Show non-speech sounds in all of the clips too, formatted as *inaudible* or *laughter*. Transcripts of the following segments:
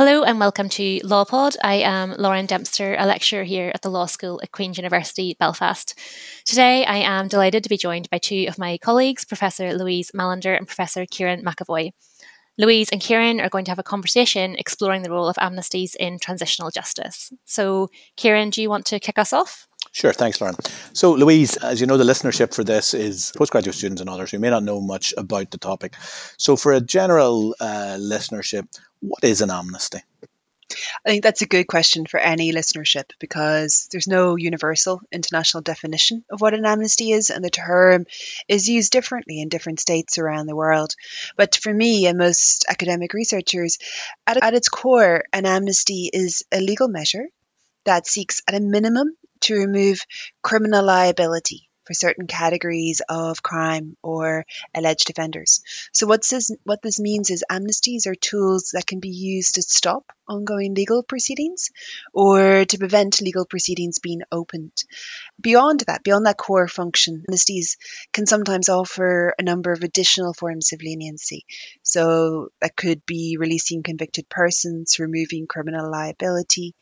Hello and welcome to LawPod. I am Lauren Dempster, a lecturer here at the Law School at Queen's University Belfast. Today I am delighted to be joined by two of my colleagues, Professor Louise Mallinder and Professor Kieran McEvoy. Louise and Kieran are going to have a conversation exploring the role of amnesties in transitional justice. So, Kieran, do you want to kick us off? Sure, thanks, Lauren. So, Louise, as you know, the listenership for this is postgraduate students and others who may not know much about the topic. So, for a general uh, listenership, what is an amnesty? I think that's a good question for any listenership because there's no universal international definition of what an amnesty is, and the term is used differently in different states around the world. But for me and most academic researchers, at, at its core, an amnesty is a legal measure that seeks, at a minimum, to remove criminal liability for certain categories of crime or alleged offenders. So what this, what this means is amnesties are tools that can be used to stop ongoing legal proceedings or to prevent legal proceedings being opened. Beyond that, beyond that core function, amnesties can sometimes offer a number of additional forms of leniency. So that could be releasing convicted persons, removing criminal liability,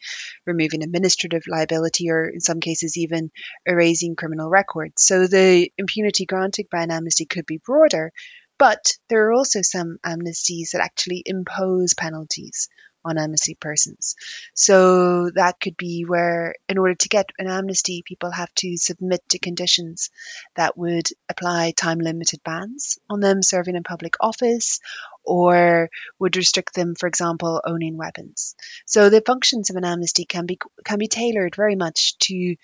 removing administrative liability, or in some cases even erasing criminal records. So the impunity granted by an amnesty could be broader, but there are also some amnesties that actually impose penalties on amnesty persons. So that could be where, in order to get an amnesty, people have to submit to conditions that would apply time limited bans on them serving in public office or would restrict them, for example, owning weapons. So the functions of an amnesty can be can be tailored very much to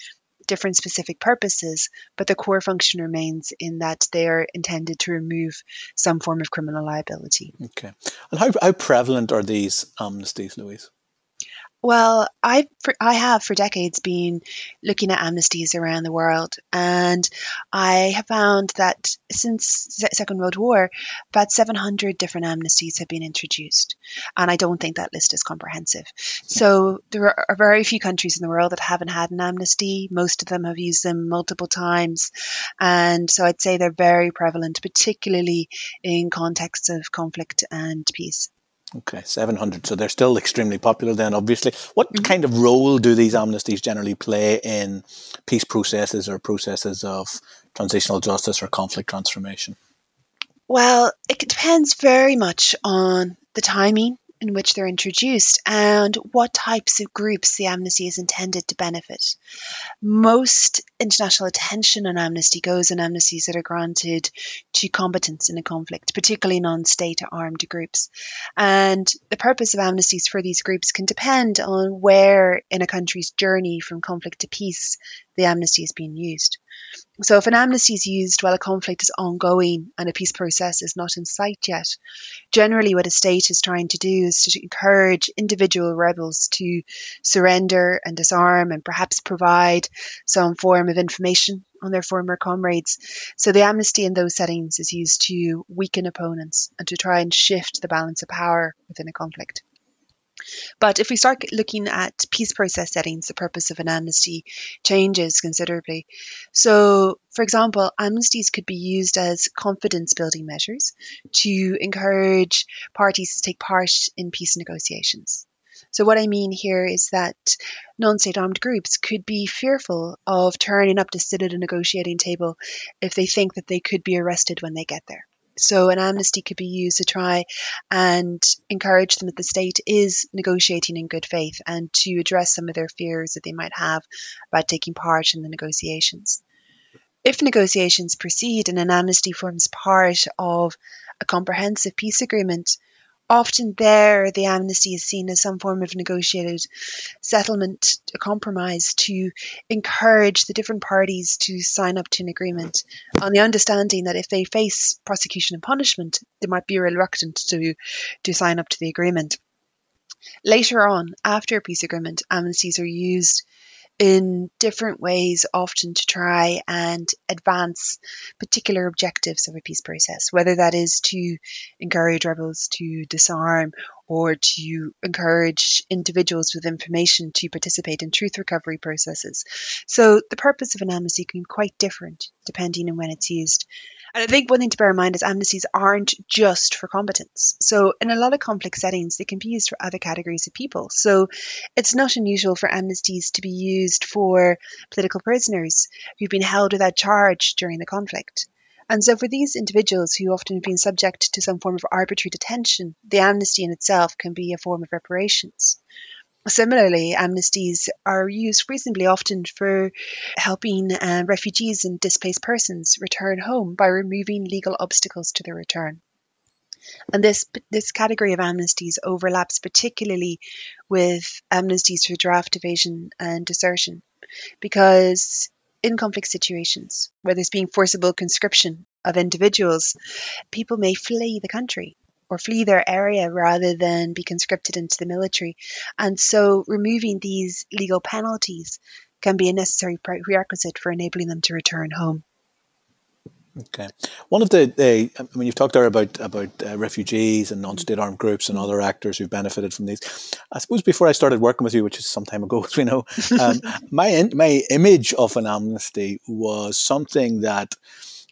different specific purposes, but the core function remains in that they are intended to remove some form of criminal liability. Okay. And how, how prevalent are these um, amnesties, Louise? Well, I I have for decades been looking at amnesties around the world, and I have found that since the Second World War, about 700 different amnesties have been introduced, and I don't think that list is comprehensive. So there are very few countries in the world that haven't had an amnesty. Most of them have used them multiple times, and so I'd say they're very prevalent, particularly in contexts of conflict and peace. Okay, 700. So they're still extremely popular then, obviously. What mm-hmm. kind of role do these amnesties generally play in peace processes or processes of transitional justice or conflict transformation? Well, it depends very much on the timing in which they're introduced and what types of groups the amnesty is intended to benefit. Most international attention on amnesty goes on amnesties that are granted to combatants in a conflict, particularly non state armed groups. And the purpose of amnesties for these groups can depend on where in a country's journey from conflict to peace the amnesty is being used. So, if an amnesty is used while a conflict is ongoing and a peace process is not in sight yet, generally what a state is trying to do is to encourage individual rebels to surrender and disarm and perhaps provide some form of information on their former comrades. So, the amnesty in those settings is used to weaken opponents and to try and shift the balance of power within a conflict. But if we start looking at peace process settings, the purpose of an amnesty changes considerably. So, for example, amnesties could be used as confidence building measures to encourage parties to take part in peace negotiations. So, what I mean here is that non state armed groups could be fearful of turning up to sit at a negotiating table if they think that they could be arrested when they get there. So an amnesty could be used to try and encourage them that the state is negotiating in good faith and to address some of their fears that they might have about taking part in the negotiations. If negotiations proceed and an amnesty forms part of a comprehensive peace agreement, often there the amnesty is seen as some form of negotiated settlement, a compromise to encourage the different parties to sign up to an agreement on the understanding that if they face prosecution and punishment, they might be reluctant to, to sign up to the agreement. Later on, after a peace agreement, amnesties are used in different ways, often to try and advance particular objectives of a peace process, whether that is to encourage rebels to disarm or to encourage individuals with information to participate in truth recovery processes. So the purpose of an amnesty can be quite different depending on when it's used. And I think one thing to bear in mind is amnesties aren't just for combatants. So in a lot of conflict settings, they can be used for other categories of people. So it's not unusual for amnesties to be used for political prisoners who've been held without charge during the conflict. And so, for these individuals who often have been subject to some form of arbitrary detention, the amnesty in itself can be a form of reparations. Similarly, amnesties are used reasonably often for helping uh, refugees and displaced persons return home by removing legal obstacles to their return. And this this category of amnesties overlaps particularly with amnesties for draft evasion and desertion, because in conflict situations where there's being forcible conscription of individuals, people may flee the country or flee their area rather than be conscripted into the military. And so removing these legal penalties can be a necessary prerequisite for enabling them to return home. Okay. One of the, the I mean, you've talked there about about uh, refugees and non-state armed groups and other actors who've benefited from these. I suppose before I started working with you, which is some time ago, *laughs* as we know, um, *laughs* my in, my image of an amnesty was something that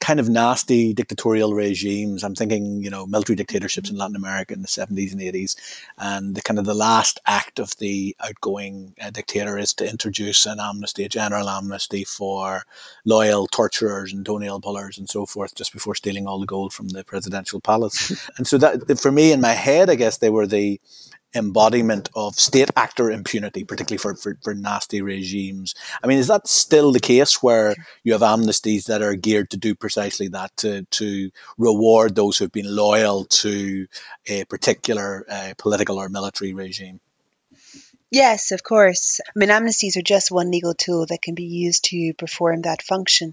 kind of nasty dictatorial regimes. I'm thinking, you know, military dictatorships in Latin America in the 70s and 80s. And the kind of the last act of the outgoing uh, dictator is to introduce an amnesty, a general amnesty for loyal torturers and toenail pullers and so forth, just before stealing all the gold from the presidential palace. *laughs* and so that, for me, in my head, I guess they were the embodiment of state actor impunity, particularly for, for, for nasty regimes. I mean, is that still the case where you have amnesties that are geared to do precisely that, to, to reward those who have been loyal to a particular uh, political or military regime? Yes, of course. I mean, amnesties are just one legal tool that can be used to perform that function.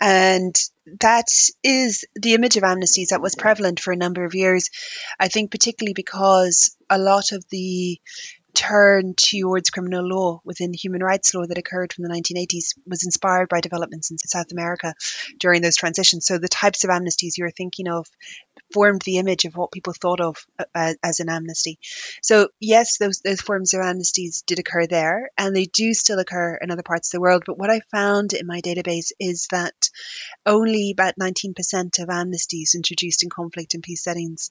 And that is the image of amnesties that was prevalent for a number of years. I think, particularly because a lot of the turn towards criminal law within human rights law that occurred from the 1980s was inspired by developments in South America during those transitions. So the types of amnesties you're thinking of formed the image of what people thought of uh, as an amnesty. So yes, those those forms of amnesties did occur there, and they do still occur in other parts of the world. But what I found in my database is that only about 19% of amnesties introduced in conflict and peace settings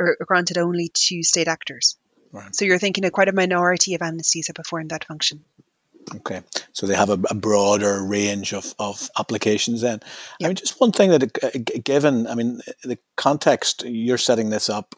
are granted only to state actors. Right. So you're thinking of quite a minority of amnesties have performed that function. Okay, so they have a, a, broader range of, of applications. Then, yep. I mean, just one thing that, uh, given, I mean, the context you're setting this up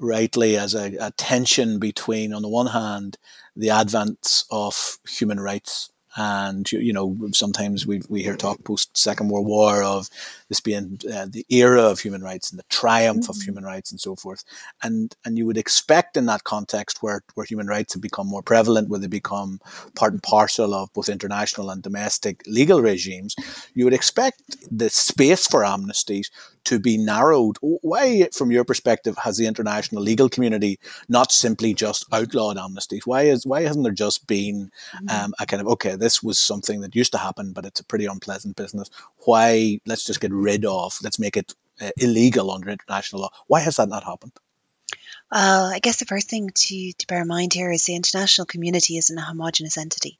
rightly as a, a tension between, on the one hand, the advance of human rights and you know sometimes we we hear talk post Second World War of this being uh, the era of human rights and the triumph mm-hmm. of human rights and so forth, and and you would expect in that context where where human rights have become more prevalent, where they become part and parcel of both international and domestic legal regimes, you would expect the space for amnesties to be narrowed. Why, from your perspective, has the international legal community not simply just outlawed amnesties? Why is why hasn't there just been mm-hmm. um, a kind of okay, this was something that used to happen, but it's a pretty unpleasant business. Why let's just get rid of, let's make it uh, illegal under international law. Why has that not happened? Well, I guess the first thing to, to bear in mind here is the international community isn't a homogenous entity.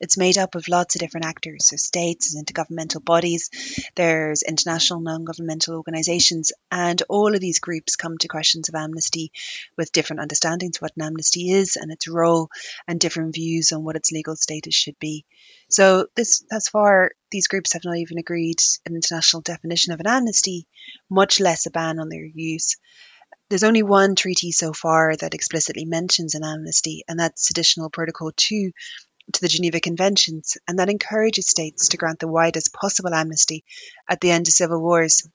It's made up of lots of different actors. So states, there's intergovernmental bodies, there's international non-governmental organisations, and all of these groups come to questions of amnesty with different understandings of what an amnesty is and its role, and different views on what its legal status should be. So this, thus far, these groups have not even agreed an international definition of an amnesty, much less a ban on their use there's only one treaty so far that explicitly mentions an amnesty, and that's Additional Protocol 2 to the Geneva Conventions, and that encourages states to grant the widest possible amnesty at the end of civil wars.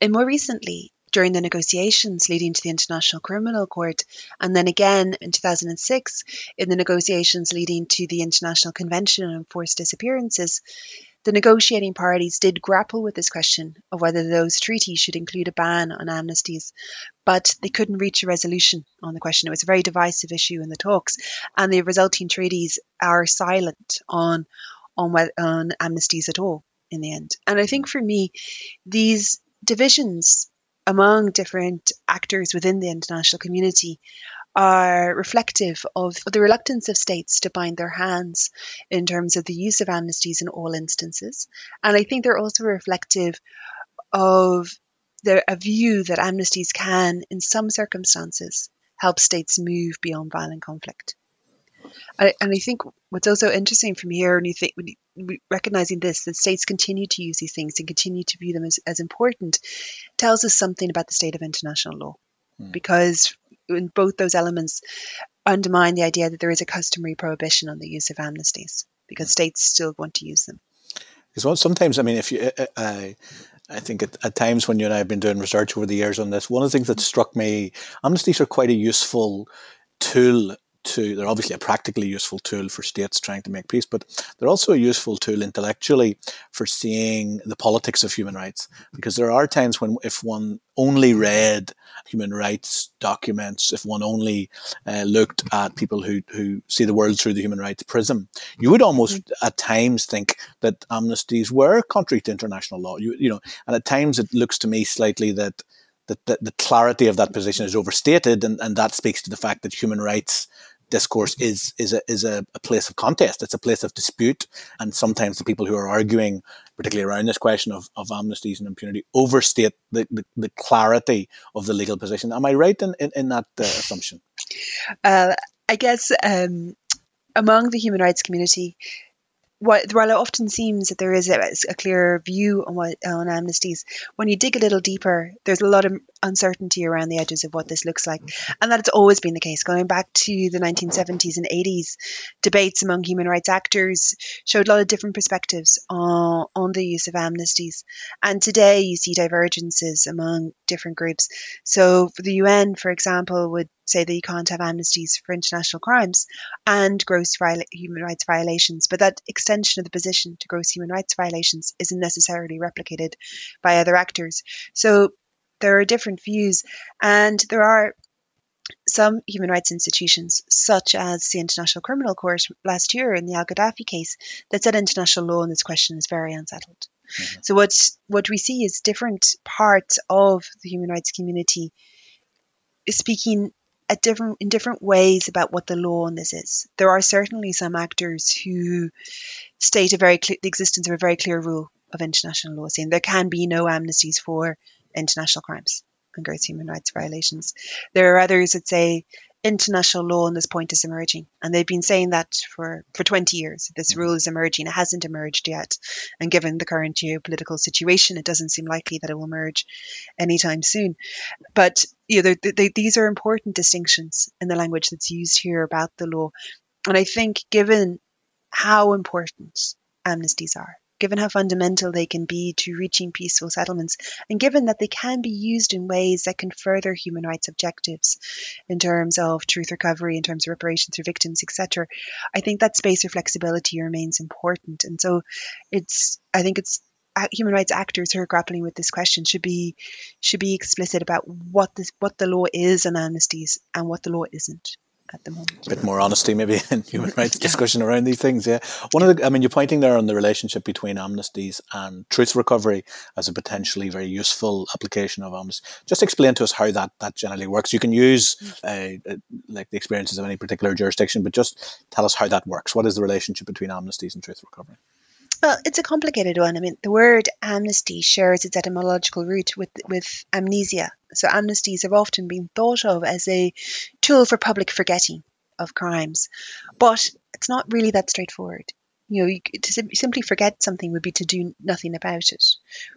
And more recently, during the negotiations leading to the International Criminal Court, and then again in 2006 in the negotiations leading to the International Convention on Forced Disappearances, the negotiating parties did grapple with this question of whether those treaties should include a ban on amnesties, but they couldn't reach a resolution on the question. It was a very divisive issue in the talks, and the resulting treaties are silent on on, on amnesties at all in the end. And I think for me, these divisions among different actors within the international community are reflective of the reluctance of states to bind their hands in terms of the use of amnesties in all instances. And I think they're also reflective of the, a view that amnesties can, in some circumstances, help states move beyond violent conflict. I, and I think what's also interesting from here, and you think, when you, recognizing this, that states continue to use these things and continue to view them as, as important, tells us something about the state of international law. Mm. Because in both those elements undermine the idea that there is a customary prohibition on the use of amnesties because mm. states still want to use them. Because sometimes, I mean, if you, I, I think at, at, times when you and I have been doing research over the years on this, one of the things that struck me, amnesties are quite a useful tool to they're obviously a practically useful tool for states trying to make peace, but they're also a useful tool intellectually for seeing the politics of human rights. Because there are times when if one only read human rights documents, if one only uh, looked at people who, who see the world through the human rights prism, you would almost mm-hmm. at times think that amnesties were contrary to international law. You, you know, and at times it looks to me slightly that that the, the, clarity of that position is overstated, and, and that speaks to the fact that human rights discourse is is a is a, a, place of contest. It's a place of dispute, and sometimes the people who are arguing, particularly around this question of, of amnesties and impunity, overstate the, the, the clarity of the legal position. Am I right in in, in that uh, assumption? Uh, I guess um, among the human rights community, what, while it often seems that there is a, a clear view on, what, on amnesties, when you dig a little deeper, there's a lot of uncertainty around the edges of what this looks like. Mm-hmm. And that's always been the case. Going back to the 1970s and 80s, debates among human rights actors showed a lot of different perspectives on, on the use of amnesties. And today you see divergences among different groups. So for the UN, for example, would say that you can't have amnesties for international crimes and gross human rights violations, but that extension of the position to gross human rights violations isn't necessarily replicated by other actors. So there are different views, and there are some human rights institutions, such as the International Criminal Court last year in the Al Gaddafi case, that said international law on this question is very unsettled. Mm-hmm. So what what we see is different parts of the human rights community speaking at different in different ways about what the law on this is. There are certainly some actors who state a very clear, the existence of a very clear rule of international law, saying there can be no amnesties for international crimes and gross human rights violations. There are others that say international law on this point is emerging. And they've been saying that for, for 20 years. This mm-hmm. rule is emerging. It hasn't emerged yet. And given the current geopolitical situation, it doesn't seem likely that it will emerge anytime soon. But you know, they, they, these are important distinctions in the language that's used here about the law. And I think given how important amnesties are, given how fundamental they can be to reaching peaceful settlements, and given that they can be used in ways that can further human rights objectives in terms of truth recovery, in terms of reparations for victims, etc. I think that space for flexibility remains important. And so it's, I think it's uh, human rights actors who are grappling with this question should be should be explicit about what this what the law is on amnesties and what the law isn't at the moment. A bit more honesty, maybe, *laughs* in human rights *laughs* discussion around these things. Yeah, one of the, I mean, you're pointing there on the relationship between amnesties and truth recovery as a potentially very useful application of amnesty. Just explain to us how that that generally works. You can use uh, uh, like the experiences of any particular jurisdiction, but just tell us how that works. What is the relationship between amnesties and truth recovery? Well, it's a complicated one. I mean, the word amnesty shares its etymological root with with amnesia. So amnesties have often been thought of as a tool for public forgetting of crimes, but it's not really that straightforward. You know, you, to sim- simply forget something would be to do nothing about it.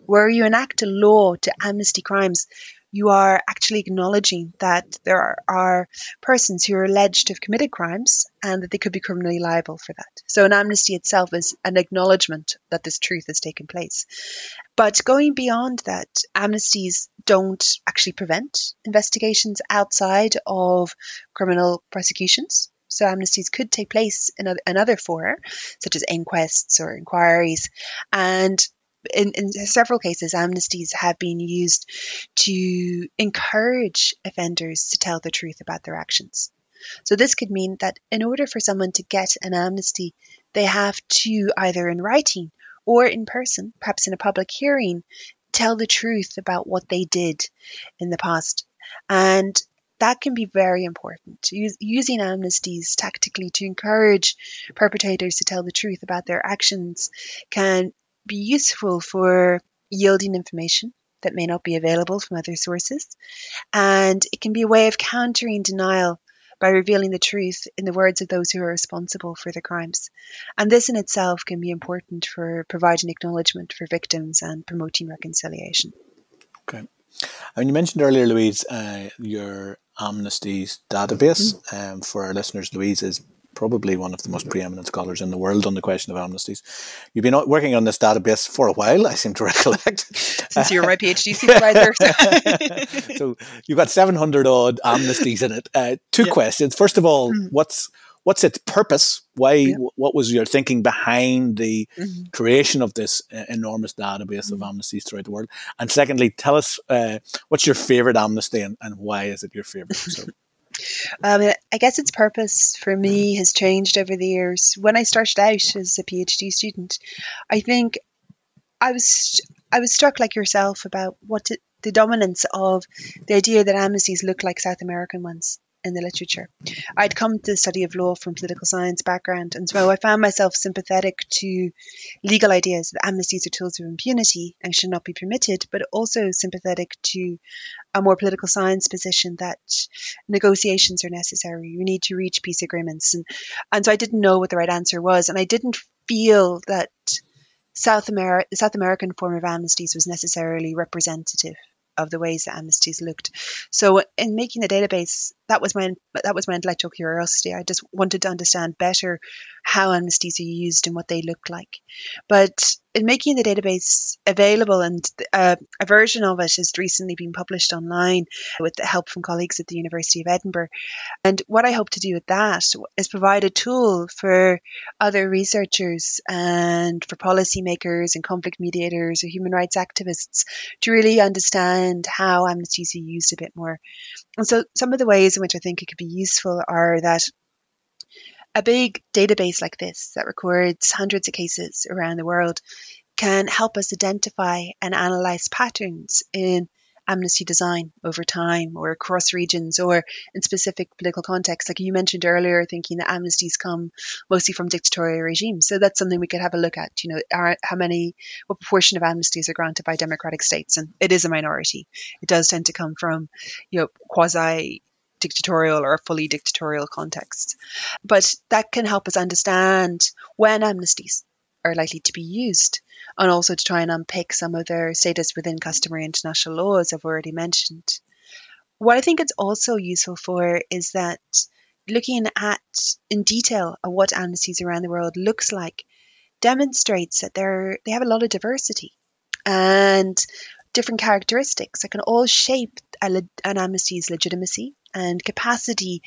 Where you enact a law to amnesty crimes, you are actually acknowledging that there are, are, persons who are alleged to have committed crimes and that they could be criminally liable for that. So, an amnesty itself is an acknowledgement that this truth has taken place. But going beyond that, amnesties don't actually prevent investigations outside of criminal prosecutions. So amnesties could take place in another fora, such as inquests or inquiries. And in, in several cases, amnesties have been used to encourage offenders to tell the truth about their actions. So this could mean that in order for someone to get an amnesty, they have to either in writing or in person, perhaps in a public hearing, tell the truth about what they did in the past. And that can be very important. using amnesties tactically to encourage perpetrators to tell the truth about their actions can be useful for yielding information that may not be available from other sources. And it can be a way of countering denial by revealing the truth in the words of those who are responsible for the crimes. And this in itself can be important for providing acknowledgement for victims and promoting reconciliation. Okay. And you mentioned earlier, Louise, uh, your amnesties database. Mm-hmm. Um, for our listeners, Louise is probably one of the most preeminent scholars in the world on the question of amnesties. You've been working on this database for a while, I seem to *laughs* recollect. Since you were my PhD supervisor. *laughs* *laughs* so you've got 700 odd amnesties in it. Uh, two yeah. questions. First of all, mm. what's what's its purpose? Why? Yeah. What was your thinking behind the mm-hmm. creation of this uh, enormous database of mm-hmm. amnesties throughout the world? And secondly, tell us uh, what's your favorite amnesty and, and why is it your favorite? So. Um, I guess its purpose for me has changed over the years. When I started out as a PhD student, I think I was I was struck like yourself about what the dominance of the idea that amnesties look like South American ones in the literature. I'd come to the study of law from political science background, and so I found myself sympathetic to legal ideas that amnesties are tools of impunity and should not be permitted, but also sympathetic to a more political science position that negotiations are necessary. You need to reach peace agreements, and and so I didn't know what the right answer was, and I didn't feel that South America, the South American form of amnesties was necessarily representative of the ways that amnesties looked. So in making the database, that was my that was my intellectual curiosity. I just wanted to understand better how amnesties are used and what they look like. But in making the database available, and uh, a version of it has recently been published online with the help from colleagues at the University of Edinburgh. And what I hope to do with that is provide a tool for other researchers and for policymakers and conflict mediators or human rights activists to really understand how amnesties are used a bit more. And so, some of the ways in which I think it could be useful are that a big database like this that records hundreds of cases around the world can help us identify and analyze patterns in amnesty design over time or across regions or in specific political contexts. Like you mentioned earlier, thinking that amnesties come mostly from dictatorial regimes. So that's something we could have a look at. You know, are, how many, what proportion of amnesties are granted by democratic states? And it is a minority. It does tend to come from, you know, quasi dictatorial or fully dictatorial contexts. But that can help us understand when amnesties are likely to be used and also to try and unpick some of their status within customary international law, as I've already mentioned. What I think it's also useful for is that looking at in detail at what amnesties around the world looks like demonstrates that they're they have a lot of diversity and different characteristics that can all shape an amnesty's legitimacy and capacity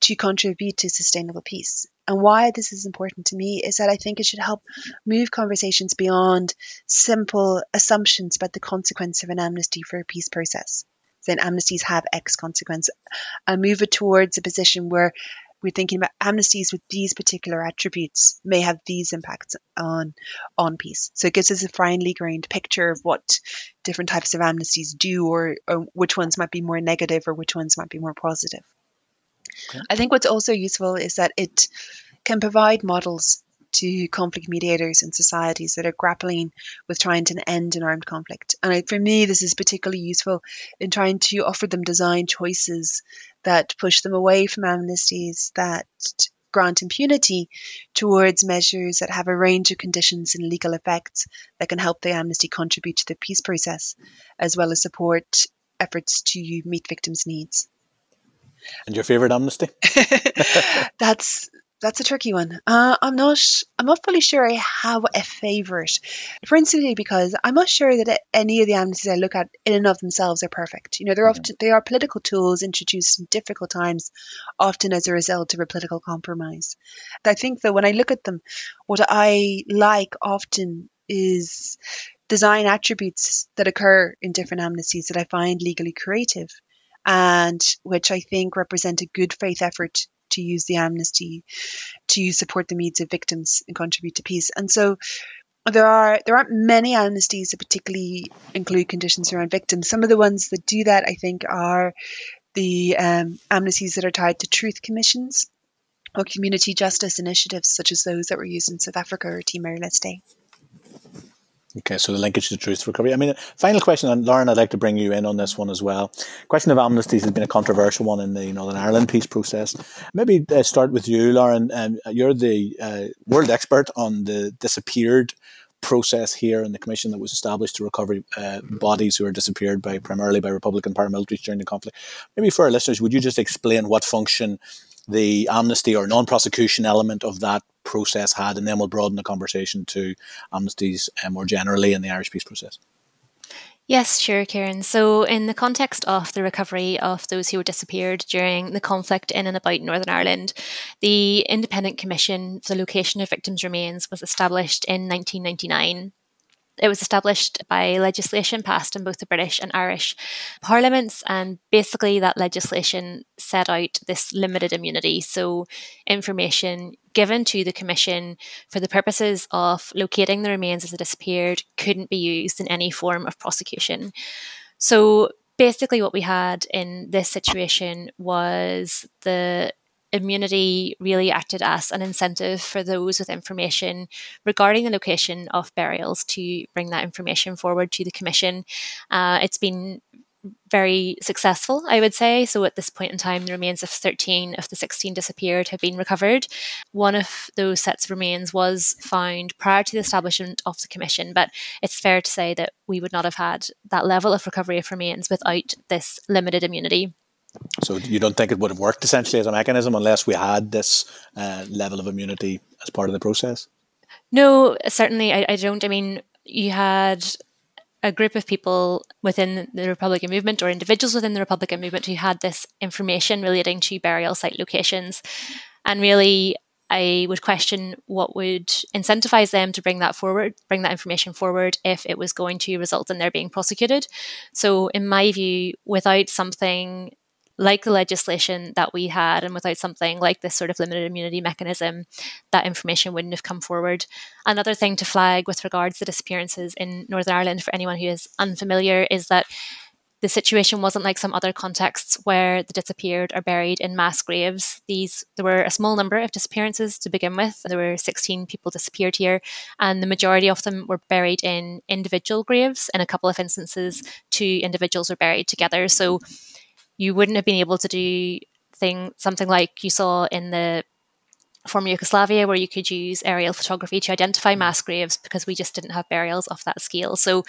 to contribute to sustainable peace. And why this is important to me is that I think it should help move conversations beyond simple assumptions about the consequence of an amnesty for a peace process. Then amnesties have X consequence, and move it towards a position where we're thinking about amnesties with these particular attributes may have these impacts on on peace. So it gives us a finely grained picture of what different types of amnesties do, or, or which ones might be more negative, or which ones might be more positive. I think what's also useful is that it can provide models to conflict mediators and societies that are grappling with trying to end an armed conflict. And for me, this is particularly useful in trying to offer them design choices that push them away from amnesties that grant impunity towards measures that have a range of conditions and legal effects that can help the amnesty contribute to the peace process, as well as support efforts to meet victims' needs. And your favorite amnesty? *laughs* that's that's a tricky one. Uh, I'm not. I'm not fully sure I have a favourite, principally because I'm not sure that any of the amnesties I look at in and of themselves are perfect. You know, they're often they are political tools introduced in difficult times, often as a result of a political compromise. I think that when I look at them, what I like often is design attributes that occur in different amnesties that I find legally creative and which I think represent a good faith effort to use the amnesty to support the needs of victims and contribute to peace. And so there are there aren't many amnesties that particularly include conditions around victims. Some of the ones that do that, I think, are the um, amnesties that are tied to truth commissions or community justice initiatives, such as those that were used in South Africa or Timor Leste. Okay, so the linkage to truth recovery. I mean, final question, and Lauren, I'd like to bring you in on this one as well. Question of amnesties has been a controversial one in the Northern Ireland peace process. Maybe uh, start with you, Lauren. Um, you're the uh, world expert on the disappeared process here and the commission that was established to recover uh, bodies who are disappeared by primarily by Republican paramilitaries during the conflict. Maybe for our listeners, would you just explain what function the amnesty or non-prosecution element of that process had, and then we'll broaden the conversation to amnesties uh, more generally in the Irish peace process. Yes, sure, Kieran. So, in the context of the recovery of those who were disappeared during the conflict in and about Northern Ireland, the Independent Commission for the Location of Victims' Remains was established in 1999. It was established by legislation passed in both the British and Irish parliaments, and basically that legislation set out this limited immunity. So, information given to the Commission for the purposes of locating the remains of the disappeared couldn't be used in any form of prosecution. So, basically, what we had in this situation was the immunity really acted as an incentive for those with information regarding the location of burials to bring that information forward to the Commission. Uh, it's been very successful, I would say. So at this point in time, the remains of 13 of the 16 disappeared have been recovered. One of those sets of remains was found prior to the establishment of the commission, but it's fair to say that we would not have had that level of recovery of remains without this limited immunity. So you don't think it would have worked essentially as a mechanism unless we had this uh, level of immunity as part of the process? No, certainly I, I don't. I mean, you had a group of people within the Republican movement or individuals within the Republican movement who had this information relating to burial site locations. And really, I would question what would incentivize them to bring that forward, bring that information forward if it was going to result in their being prosecuted. So, in my view, without something like the legislation that we had, and without something like this sort of limited immunity mechanism, that information wouldn't have come forward. Another thing to flag with regards to disappearances in Northern Ireland, for anyone who is unfamiliar, is that the situation wasn't like some other contexts where the disappeared are buried in mass graves. These there were a small number of disappearances to begin with. There were 16 people disappeared here, and the majority of them were buried in individual graves. In a couple of instances, two individuals were buried together. So you wouldn't have been able to do thing something like you saw in the former Yugoslavia, where you could use aerial photography to identify mm. mass graves because we just didn't have burials of that scale. So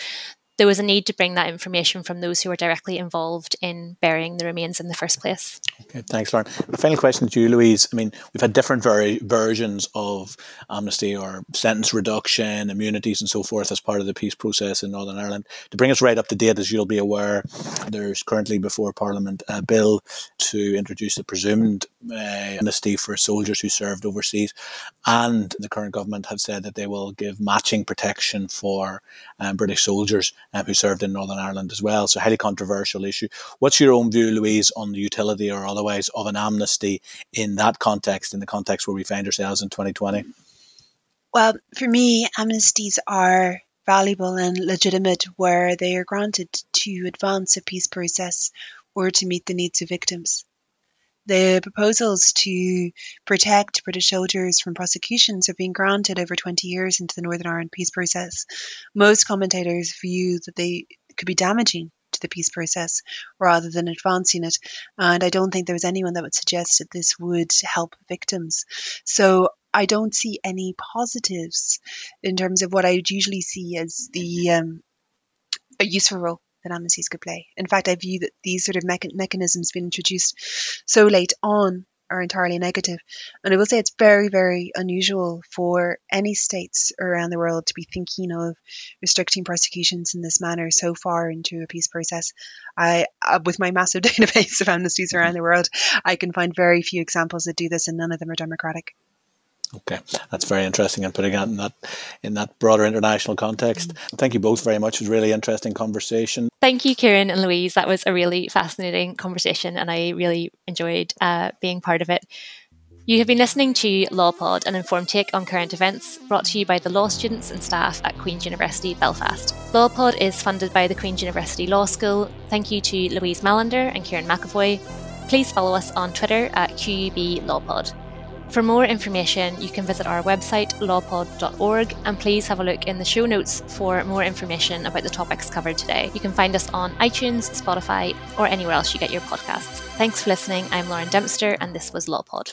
there was a need to bring that information from those who were directly involved in burying the remains in the first place. Okay, thanks, Lauren. Final question to you, Louise. I mean, we've had different versions of amnesty or sentence reduction, immunities, and so forth as part of the peace process in Northern Ireland. To bring us right up to date, as you'll be aware, there's currently before Parliament a bill to introduce the presumed uh, amnesty for soldiers who served overseas, and the current government have said that they will give matching protection for um, British soldiers um, who served in Northern Ireland as well. So, highly controversial issue. What's your own view, Louise, on the utility or otherwise of an amnesty in that context, in the context where we find ourselves in 2020? Well, for me, amnesties are valuable and legitimate where they are granted to advance a peace process or to meet the needs of victims. The proposals to protect British soldiers from prosecutions have been granted over 20 years into the Northern Ireland peace process. Most commentators view that they could be damaging to the peace process rather than advancing it. And I don't think there was anyone that would suggest that this would help victims. So I don't see any positives in terms of what I would usually see as the um, a useful role that amnesties could play. In fact, I view that these sort of mecha- mechanisms being introduced so late on are entirely negative. And I will say it's very, very unusual for any states around the world to be thinking of restricting prosecutions in this manner so far into a peace process. I, uh, with my massive *laughs* database of amnesties around the world, I can find very few examples that do this, and none of them are democratic. Okay, that's very interesting and putting it in that in that broader international context. Thank you both very much. It was a really interesting conversation. Thank you, Kieran and Louise. That was a really fascinating conversation, and I really enjoyed uh, being part of it. You have been listening to LawPod, an informed take on current events, brought to you by the law students and staff at Queen's University Belfast. LawPod is funded by the Queen's University Law School. Thank you to Louise Mallinder and Kieran McEvoy. Please follow us on Twitter at QUB LawPod. For more information, you can visit our website, lawpod.org, and please have a look in the show notes for more information about the topics covered today. You can find us on iTunes, Spotify, or anywhere else you get your podcasts. Thanks for listening. I'm Lauren Dempster, and this was LawPod.